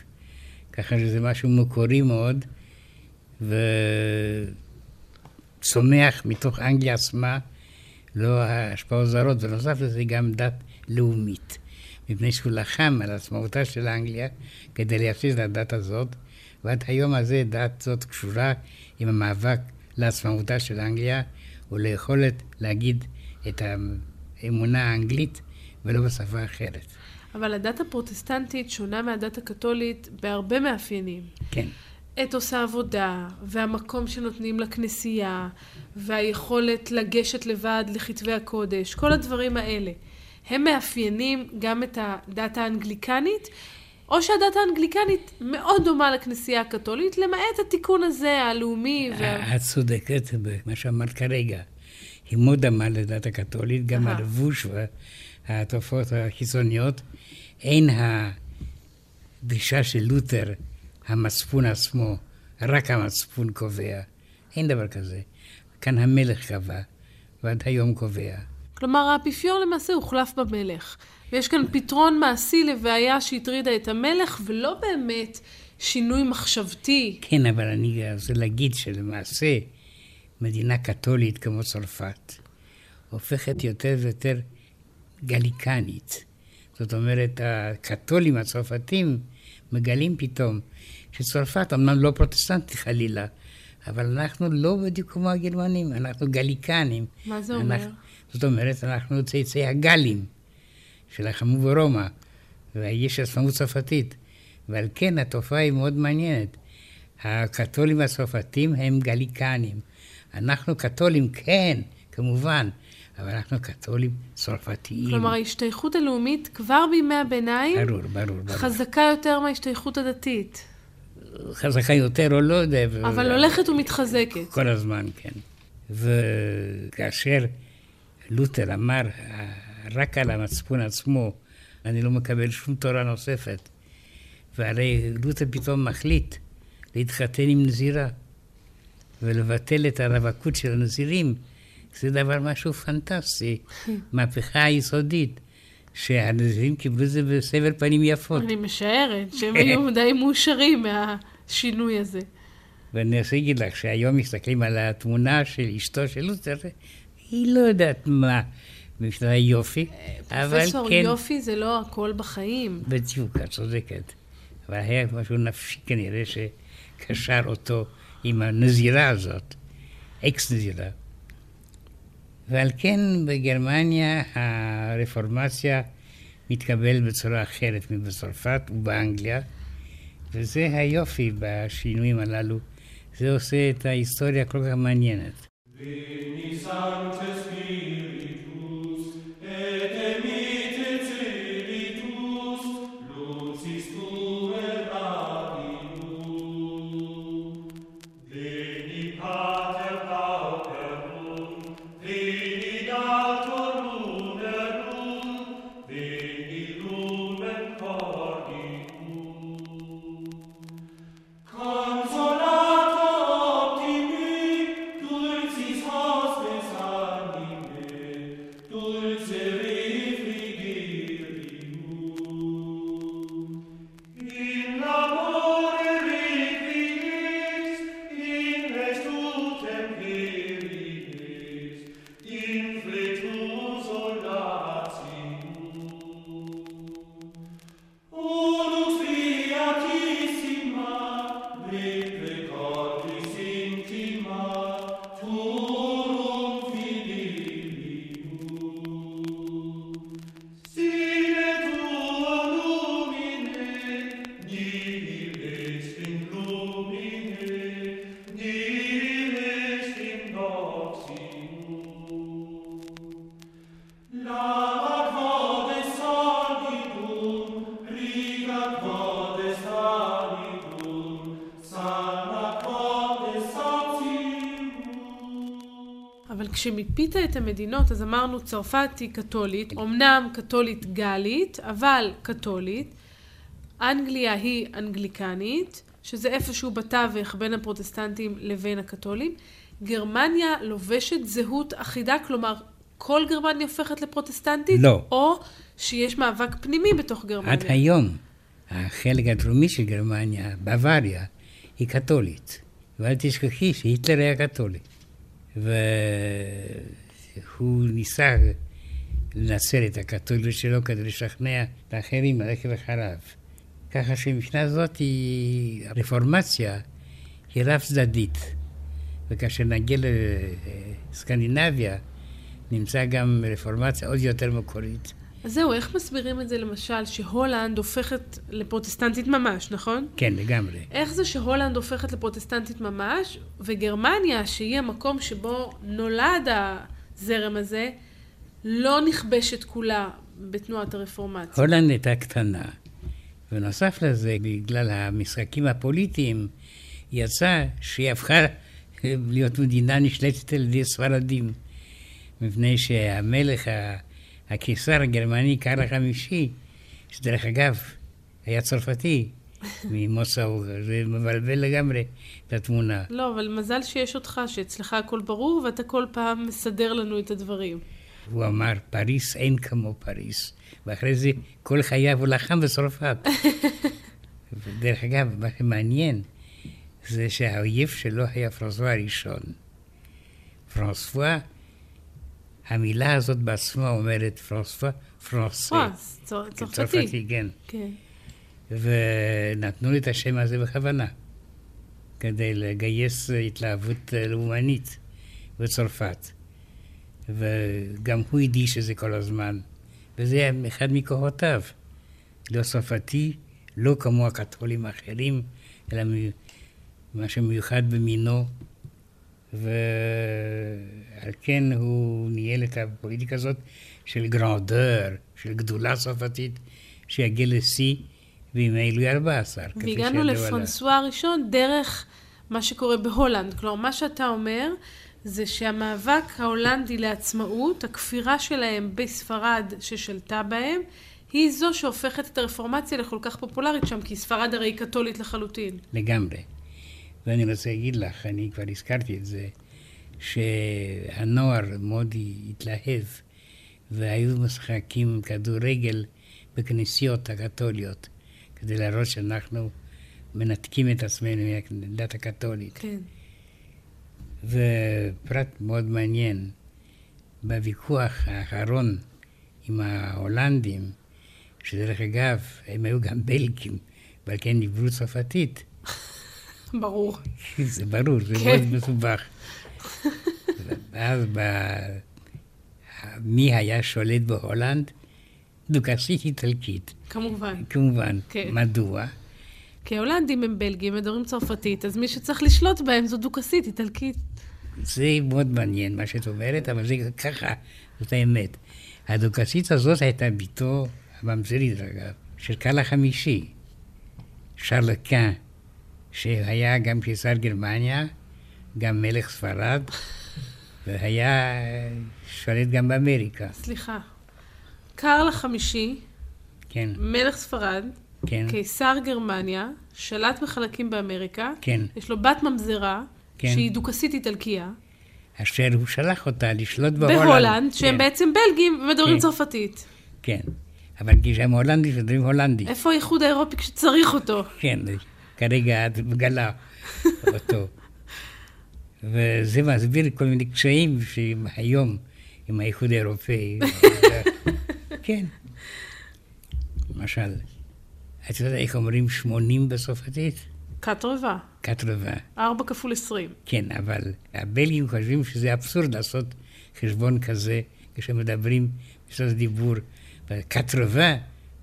ככה שזה משהו מקורי מאוד, וצומח מתוך אנגליה עצמה, לא השפעות זרות, ונוסף לזה גם דת לאומית. מפני שהוא לחם על עצמאותה של אנגליה כדי לייסד את הדת הזאת, ועד היום הזה דת זאת קשורה עם המאבק לעצמאותה של אנגליה וליכולת להגיד את האמונה האנגלית ולא בשפה אחרת. אבל הדת הפרוטסטנטית שונה מהדת הקתולית בהרבה מאפיינים. כן. אתוס העבודה, והמקום שנותנים לכנסייה, והיכולת לגשת לבד לכתבי הקודש, כל הדברים האלה, הם מאפיינים גם את הדת האנגליקנית, או שהדת האנגליקנית מאוד דומה לכנסייה הקתולית, למעט התיקון הזה, הלאומי. וה... את צודקת במה שאמרת כרגע. היא מאוד דומה לדת הקתולית, גם. הלבוש והתופעות החיצוניות. אין הדרישה של לותר, המצפון עצמו, רק המצפון קובע. אין דבר כזה. כאן המלך קבע, ועד היום קובע. כלומר, האפיפיור למעשה הוחלף במלך. ויש כאן פתרון מעשי לבעיה שהטרידה את המלך, ולא באמת שינוי מחשבתי. כן, אבל אני רוצה להגיד שלמעשה מדינה קתולית כמו צרפת הופכת יותר ויותר גליקנית. זאת אומרת, הקתולים הצרפתים מגלים פתאום שצרפת אמנם לא פרוטסטנטית חלילה, אבל אנחנו לא בדיוק כמו הגרמנים, אנחנו גליקנים. מה זה אומר? אנחנו, זאת אומרת, אנחנו צאצאי הגלים שלחמו ברומא, ויש עצמאות צרפתית. ועל כן התופעה היא מאוד מעניינת. הקתולים הצרפתים הם גליקנים. אנחנו קתולים, כן, כמובן, אבל אנחנו קתולים צרפתיים. כלומר, ההשתייכות הלאומית כבר בימי הביניים ברור, ברור, ברור. חזקה יותר מההשתייכות הדתית, חזקה יותר או לא יודע. אבל הולכת ומתחזקת. כל הזמן, כן. וכאשר לותר אמר, רק על המצפון עצמו, אני לא מקבל שום תורה נוספת, והרי לותר פתאום מחליט להתחתן עם נזירה ולבטל את הרווקות של הנזירים, זה דבר משהו פנטסטי, מהפכה יסודית, שהנזירים קיבלו את זה בסבר פנים יפות. אני משערת שהם היו די מאושרים מהשינוי הזה. ואני רוצה להגיד לך שהיום מסתכלים על התמונה של אשתו של לותר, היא לא יודעת מה מבחינת היופי, אבל פרופסור, כן, יופי זה לא הכל בחיים. בדיוק, את צודקת. אבל היה משהו נפשי כנראה שקשר אותו עם הנזירה הזאת, אקס נזירה. ועל כן בגרמניה הרפורמציה מתקבלת בצורה אחרת מבצרפת ובאנגליה, וזה היופי בשינויים הללו. זה עושה את ההיסטוריה כל כך מעניינת. Veni Sancte Spiritus, et emis כשמיפית את המדינות, אז אמרנו צרפת היא קתולית, אמנם קתולית גלית, אבל קתולית. אנגליה היא אנגליקנית, שזה איפשהו בתווך בין הפרוטסטנטים לבין הקתולים. גרמניה לובשת זהות אחידה, כלומר, כל גרמניה הופכת לפרוטסטנטית? לא. או שיש מאבק פנימי בתוך גרמניה? עד היום, החלק הדרומי של גרמניה, בוואריה, היא קתולית. ואל תשכחי שהיטלר היה קתולי. והוא ניסה לנצל את הקתוליות שלו כדי לשכנע את האחרים ללכת אחריו. ככה שמבחינה זאת היא, הרפורמציה היא רב צדדית. וכאשר נגיע לסקנדינביה, נמצא גם רפורמציה עוד יותר מקורית. אז זהו, איך מסבירים את זה למשל שהולנד הופכת לפרוטסטנטית ממש, נכון? כן, לגמרי. איך זה שהולנד הופכת לפרוטסטנטית ממש, וגרמניה, שהיא המקום שבו נולד הזרם הזה, לא נכבשת כולה בתנועת הרפורמציה? הולנד הייתה קטנה, ונוסף לזה, בגלל המשחקים הפוליטיים, יצא שהיא הפכה להיות מדינה נשלטת על ידי ספרדים. מפני שהמלך, הקיסר הגרמני, קארל החמישי, שדרך אגב, היה צרפתי, ממוסאו, זה מבלבל לגמרי את התמונה. לא, אבל מזל שיש אותך, שאצלך הכל ברור, ואתה כל פעם מסדר לנו את הדברים. הוא אמר, פריס אין כמו פריס. ואחרי זה, כל חייו הוא לחם בצרפת. דרך אגב, מה שמעניין, זה שהאויב שלו היה פרנסואה הראשון. פרנסואה, המילה הזאת בעצמה אומרת פרנסואה, פרנסה. פרנס, צר- צרפתי. צרפתי, כן. כן. ונתנו לי את השם הזה בכוונה, כדי לגייס התלהבות לאומנית בצרפת. וגם הוא הדגיש את זה כל הזמן, וזה אחד מכוחותיו. לא צרפתי, לא כמו הקתולים האחרים, אלא מ- משהו מיוחד במינו, ועל כן הוא ניהל את הפוליטיקה הזאת של גרנדר, של גדולה צרפתית, שיגיע לשיא בימי לואי 14. כפי והגענו. לפרנסואה הראשון דרך מה שקורה בהולנד. כלומר, מה שאתה אומר זה שהמאבק ההולנדי לעצמאות, הכפירה שלהם בספרד ששלטה בהם, היא זו שהופכת את הרפורמציה לכל כך פופולרית שם, כי ספרד הרי היא קתולית לחלוטין. לגמרי. ואני רוצה להגיד לך, אני כבר הזכרתי את זה, שהנוער מאוד התלהב, והיו משחקים כדורגל בכנסיות הקתוליות, כדי להראות שאנחנו מנתקים את עצמנו מהדת הקתולית. כן. ופרט מאוד מעניין, בוויכוח האחרון עם ההולנדים, שדרך אגב, הם היו גם בלגים, ועל כן דיברו צרפתית, ברור. זה ברור, זה כן. מאוד מסובך. ואז ב... מי היה שולט בהולנד? דוכסית איטלקית, כמובן. כמובן. כן. מדוע? כי ההולנדים הם בלגים, מדברים צרפתית, אז מי שצריך לשלוט בהם זו דוכסית, איטלקית. זה מאוד מעניין מה שאת אומרת, אבל זה ככה, זאת האמת. הדוכסית הזאת הייתה ביתו הממזרית, אגב, של קהל החמישי, שרלקן, שהיה גם קיסר גרמניה, גם מלך ספרד, והיה שולט גם באמריקה. סליחה. קרל החמישי, כן, מלך ספרד, כן, קיסר גרמניה, שלט בחלקים באמריקה, כן. יש לו בת ממזרה, כן. שהיא דוכסית איטלקיה, אשר הוא שלח אותה לשלוט בהולנד. בהולנד, שהם כן, בעצם בלגים ומדברים כן. צרפתית. כן, אבל כשהם הולנדים, מדברים הולנדי. איפה האיחוד האירופי כשצריך אותו? כן, כרגע את מגלה אותו. וזה מסביר כל מיני קשיים שהיום עם האיחוד האירופאי. כן. למשל, את יודעת איך אומרים 80 בצרפתית? קטרבה, קטרבה. ארבע כפול עשרים. כן, אבל הבלגים חושבים שזה אבסורד לעשות חשבון כזה כשמדברים בשעות דיבור. קטרבה,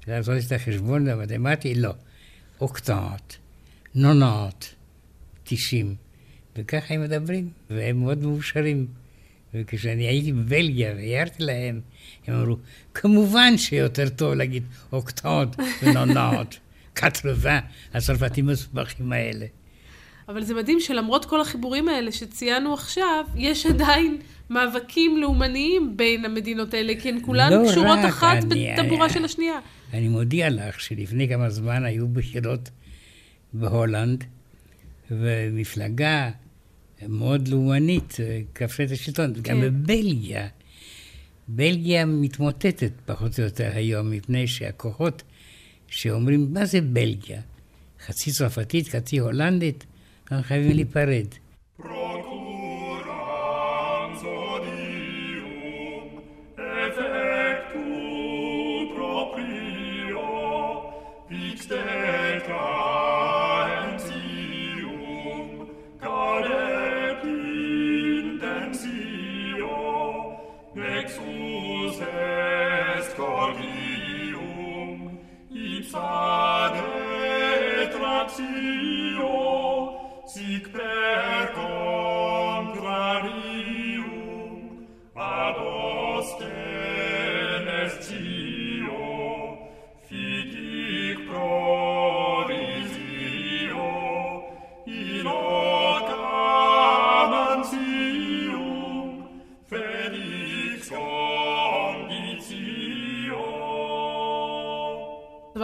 לעשות את החשבון המתמטי, לא. אוקטנט, נונות, תשעים. וככה הם מדברים, והם מאוד מאושרים. וכשאני הייתי בבלגיה והערתי להם, הם אמרו, כמובן שיותר טוב להגיד אוקטנט ונונות, קטרבה, הצרפתים המסובכים האלה. אבל זה מדהים שלמרות כל החיבורים האלה שציינו עכשיו, יש עדיין מאבקים לאומניים בין המדינות האלה, כי הן כולן לא קשורות אחת אני- בטבורה אני- של השנייה. אני מודיע לך שלפני כמה זמן היו בחירות בהולנד, ומפלגה מאוד לאומנית אה, כבשה את השלטון, גם כן. בבלגיה. בלגיה מתמוטטת פחות או יותר היום, מפני שהכוחות שאומרים, מה זה בלגיה? חצי צרפתית, חצי הולנדית, אנחנו חייבים להיפרד.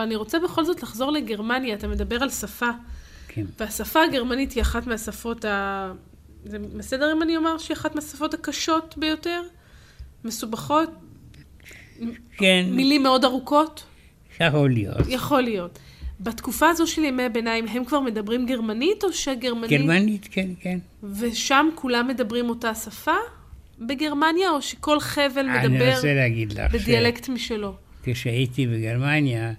אבל אני רוצה בכל זאת לחזור לגרמניה, אתה מדבר על שפה, כן. והשפה הגרמנית היא אחת מהשפות ה... זה בסדר אם אני אומר שהיא אחת מהשפות הקשות ביותר? מסובכות? כן, מילים מאוד ארוכות? יכול להיות. יכול להיות. בתקופה הזו של ימי הביניים, הם כבר מדברים גרמנית, או שגרמנית... גרמנית, כן, כן. ושם כולם מדברים אותה שפה בגרמניה, או שכל חבל אני מדבר רוצה להגיד לך בדיאלקט משלו? כשהייתי בגרמניה,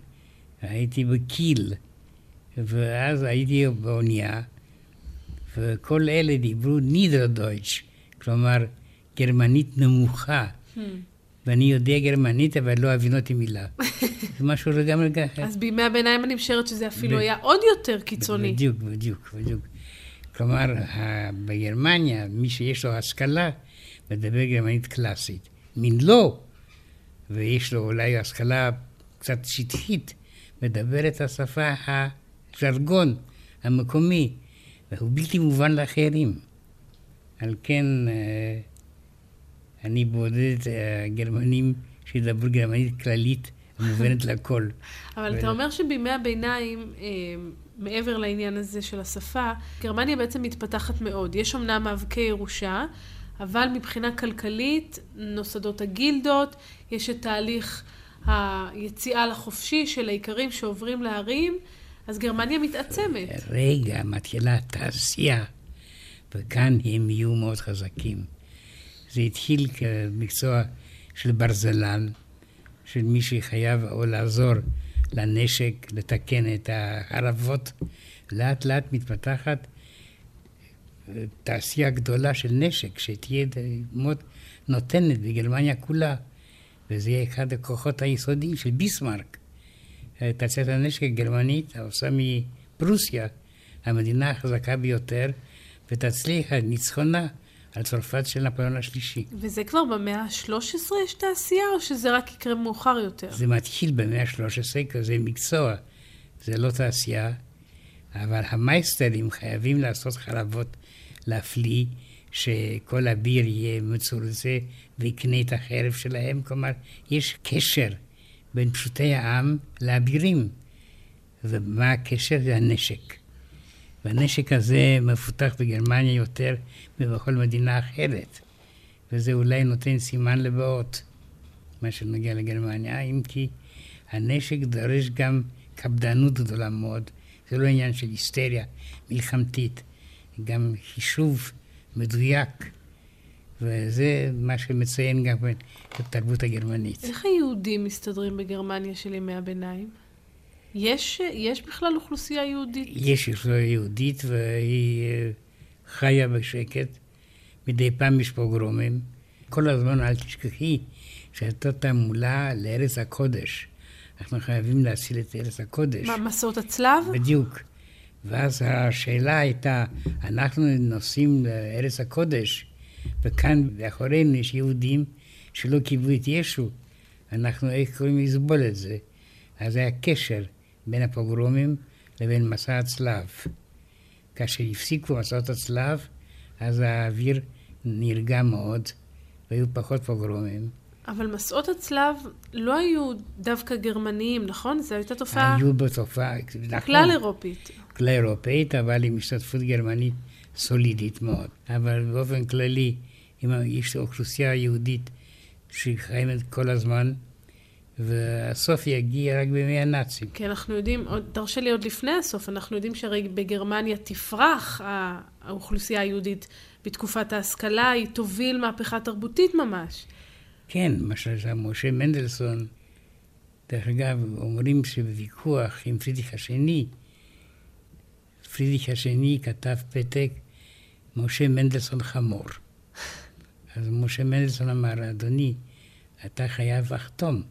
הייתי בקיל, ואז הייתי באונייה, וכל אלה דיברו נידרדויטש, כלומר גרמנית נמוכה. ואני יודע גרמנית, אבל לא אבין אותי מילה. זה משהו לגמרי ככה. אז בימי הביניים אני משערת שזה אפילו היה עוד יותר קיצוני. בדיוק, בדיוק, בדיוק. כלומר, בגרמניה, מי שיש לו השכלה, מדבר גרמנית קלאסית. מין לא, ויש לו אולי השכלה קצת שטחית, מדבר את השפה, הז'רגון המקומי, והוא בלתי מובן לאחרים. על כן, אה, אני בודד את הגרמנים שידברו גרמנית כללית, המובנת לכל. אבל אתה אומר שבימי הביניים, אה, מעבר לעניין הזה של השפה, גרמניה בעצם מתפתחת מאוד. יש אמנם מאבקי ירושה, אבל מבחינה כלכלית נוסדות הגילדות, יש את תהליך היציאה לחופשי של האיכרים שעוברים להרים, אז גרמניה מתעצמת. רגע, מתחילה התעשייה, וכאן הם יהיו מאוד חזקים. זה התחיל כמקצוע של ברזלן, של מי שחייב או לעזור לנשק, לתקן את החרבות. לאט לאט מתפתחת אה, תעשייה גדולה של נשק, שתהיה מאוד נותנת בגרמניה כולה. וזה יהיה אחד הכוחות היסודיים של ביסמרק. תעשיית הנשק הגרמנית עושה מפרוסיה המדינה החזקה ביותר, ותצליח את ניצחונה על צרפת של נפוליאון השלישי. וזה כבר במאה ה-13 יש תעשייה, או שזה רק יקרה מאוחר יותר? זה מתחיל במאה ה-13, כי זה מקצוע, זה לא תעשייה, אבל המייסטרים חייבים לעשות חרבות להפליא, שכל אביר יהיה מצורצה ויקנה את החרב שלהם. כלומר, יש קשר בין פשוטי העם לאבירים. ומה הקשר? זה הנשק. והנשק הזה מפותח בגרמניה יותר מבכל מדינה אחרת. וזה אולי נותן סימן לבאות, מה שנוגע לגרמניה, אם כי הנשק דורש גם קפדנות גדולה מאוד. זה לא עניין של היסטריה מלחמתית, גם חישוב מדויק. וזה מה שמציין גם את התרבות הגרמנית. איך היהודים מסתדרים בגרמניה של ימי הביניים? יש, יש בכלל אוכלוסייה יהודית? יש אוכלוסייה יהודית והיא אה, חיה בשקט. מדי פעם יש פוגרומים. כל הזמן אל תשכחי שהייתה תעמולה לארץ הקודש. אנחנו חייבים להציל את ארץ הקודש. מה, מסעות הצלב? בדיוק. ואז השאלה הייתה, אנחנו נוסעים לארץ הקודש, וכאן מאחורינו יש יהודים שלא קיבלו את ישו. אנחנו, איך יכולים לסבול את זה? אז היה קשר בין הפוגרומים לבין מסע הצלב. כאשר הפסיקו מסעות הצלב, אז האוויר נרגע מאוד, והיו פחות פוגרומים. אבל מסעות הצלב לא היו דווקא גרמניים, נכון? זו הייתה תופעה היו בתופעה, נכון, כלל אירופית. כלל אירופאית, אבל עם השתתפות גרמנית סולידית מאוד. אבל באופן כללי, אם יש אוכלוסייה יהודית שקיימת כל הזמן, והסוף יגיע רק בימי הנאצים. כי אנחנו יודעים, עוד, תרשה לי עוד לפני הסוף, אנחנו יודעים שהרי בגרמניה תפרח האוכלוסייה היהודית בתקופת ההשכלה, היא תוביל מהפכה תרבותית ממש. כן, מה שעשה משה מנדלסון, דרך אגב, אומרים שבוויכוח עם פרידריך השני, פרידריך השני כתב פתק, משה מנדלסון חמור. אז משה מנדלסון אמר, אדוני, אתה חייב לחתום.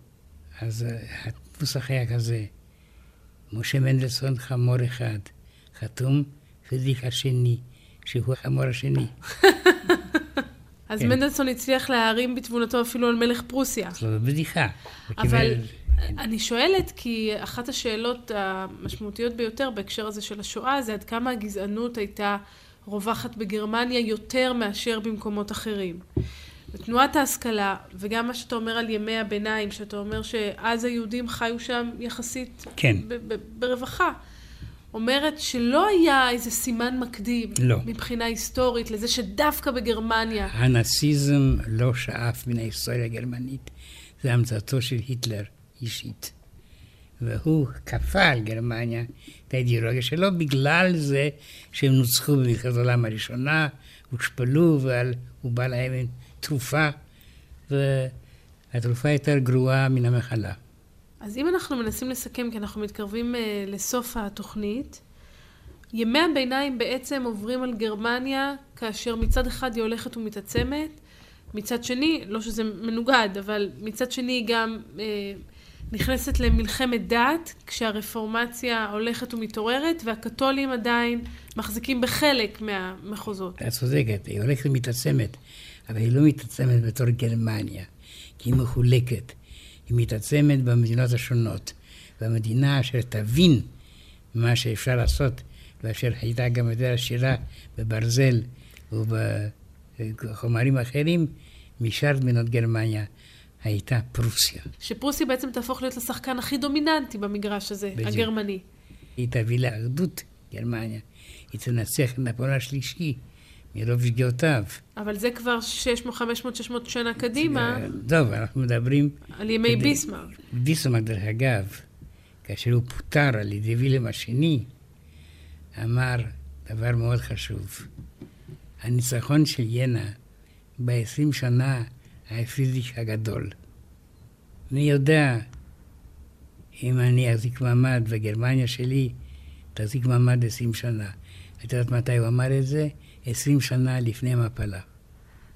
אז אה, הנוסח היה כזה, משה מנדלסון חמור אחד, חתום פרידריך השני, שהוא החמור השני. אז כן. מנדלסון הצליח להערים בתבונתו אפילו על מלך פרוסיה. זו בדיחה. אבל אני שואלת, כי אחת השאלות המשמעותיות ביותר בהקשר הזה של השואה, זה עד כמה הגזענות הייתה רווחת בגרמניה יותר מאשר במקומות אחרים. בתנועת ההשכלה, וגם מה שאתה אומר על ימי הביניים, שאתה אומר שאז היהודים חיו שם יחסית כן. ב- ב- ברווחה, אומרת שלא היה איזה סימן מקדים לא. מבחינה היסטורית לזה שדווקא בגרמניה הנאציזם לא שאף מן ההיסטוריה הגרמנית, זה המצאתו של היטלר אישית. והוא כפה על גרמניה את האידיאולוגיה שלו בגלל זה שהם נוצחו במלחמת העולם הראשונה, הושפלו והוא בא להם עם תרופה, והתרופה יותר גרועה מן המחלה. אז אם אנחנו מנסים לסכם, כי אנחנו מתקרבים uh, לסוף התוכנית, ימי הביניים בעצם עוברים על גרמניה, כאשר מצד אחד היא הולכת ומתעצמת, מצד שני, לא שזה מנוגד, אבל מצד שני היא גם uh, נכנסת למלחמת דת, כשהרפורמציה הולכת ומתעוררת, והקתולים עדיין מחזיקים בחלק מהמחוזות. את צודקת, היא הולכת ומתעצמת, אבל היא לא מתעצמת בתור גרמניה, כי היא מחולקת. היא מתעצמת במדינות השונות. והמדינה אשר תבין מה שאפשר לעשות, ואשר הייתה גם יותר עשירה בברזל ובחומרים אחרים, משאר מדינות גרמניה, הייתה פרוסיה. שפרוסיה בעצם תהפוך להיות השחקן הכי דומיננטי במגרש הזה, בדיוק. הגרמני. היא תביא לאחדות גרמניה. היא תנצח את נפוליאון השלישי מרוב שגיאותיו. אבל זה כבר 600, 500, 600 שנה קדימה, טוב, אנחנו מדברים על ימי כדי- ביסמרק. ביסמרק, דרך אגב, כאשר הוא פוטר על ידי וילם השני, אמר דבר מאוד חשוב. הניצחון של ינה ב-20 שנה פרידריך הגדול. מי יודע אם אני אחזיק מעמד וגרמניה שלי תחזיק מעמד 20 שנה. את יודעת מתי הוא אמר את זה? 20 שנה לפני המפלה.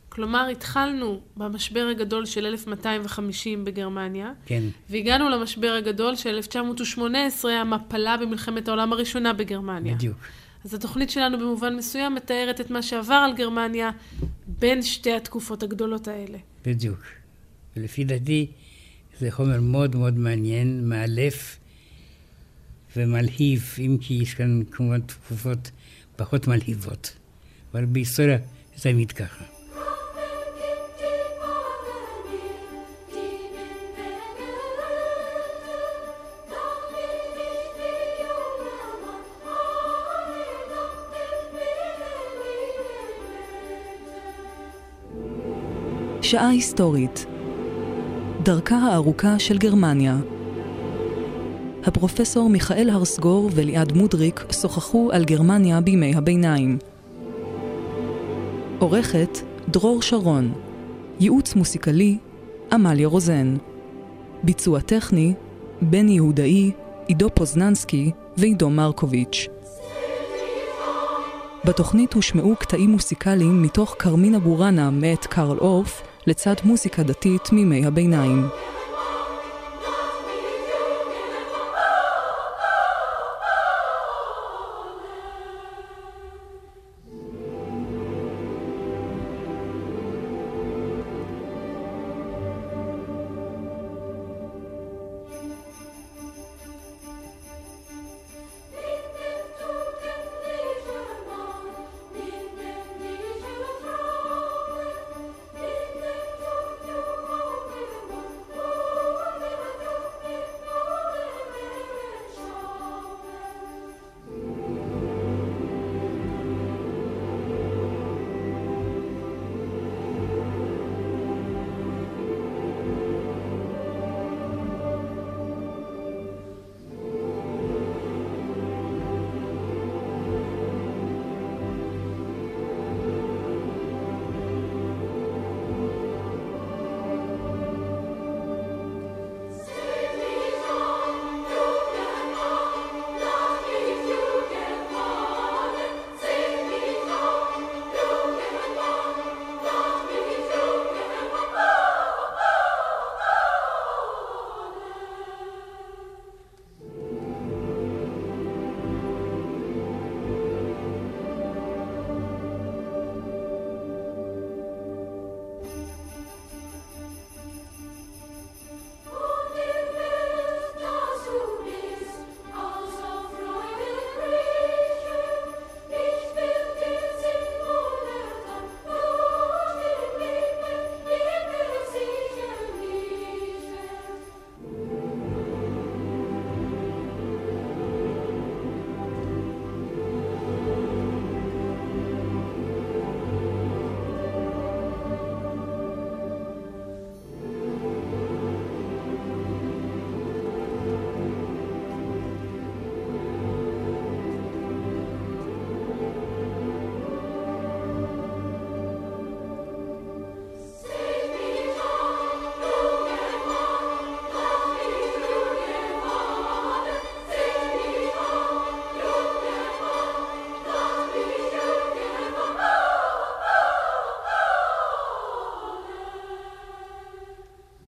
כלומר, התחלנו במשבר הגדול של 1250 בגרמניה, כן, והגענו למשבר הגדול של 1918, המפלה במלחמת העולם הראשונה בגרמניה. בדיוק. אז התוכנית שלנו במובן מסוים מתארת את מה שעבר על גרמניה בין שתי התקופות הגדולות האלה. בדיוק. ולפי דעתי זה חומר מאוד מאוד מעניין, מאלף ומלהיב, אם כי יש כאן כמובן תקופות פחות מלהיבות. אבל בהיסטוריה זה תמיד ככה. שעה היסטורית דרכה הארוכה של גרמניה הפרופסור מיכאל הרסגור וליעד מודריק שוחחו על גרמניה בימי הביניים. עורכת דרור שרון ייעוץ מוסיקלי עמליה רוזן ביצוע טכני בן יהודאי, עידו פוזננסקי ועידו מרקוביץ'. בתוכנית הושמעו קטעים מוסיקליים מתוך קרמינה בורנה מאת קרל אורף לצד מוזיקה דתית מימי הביניים.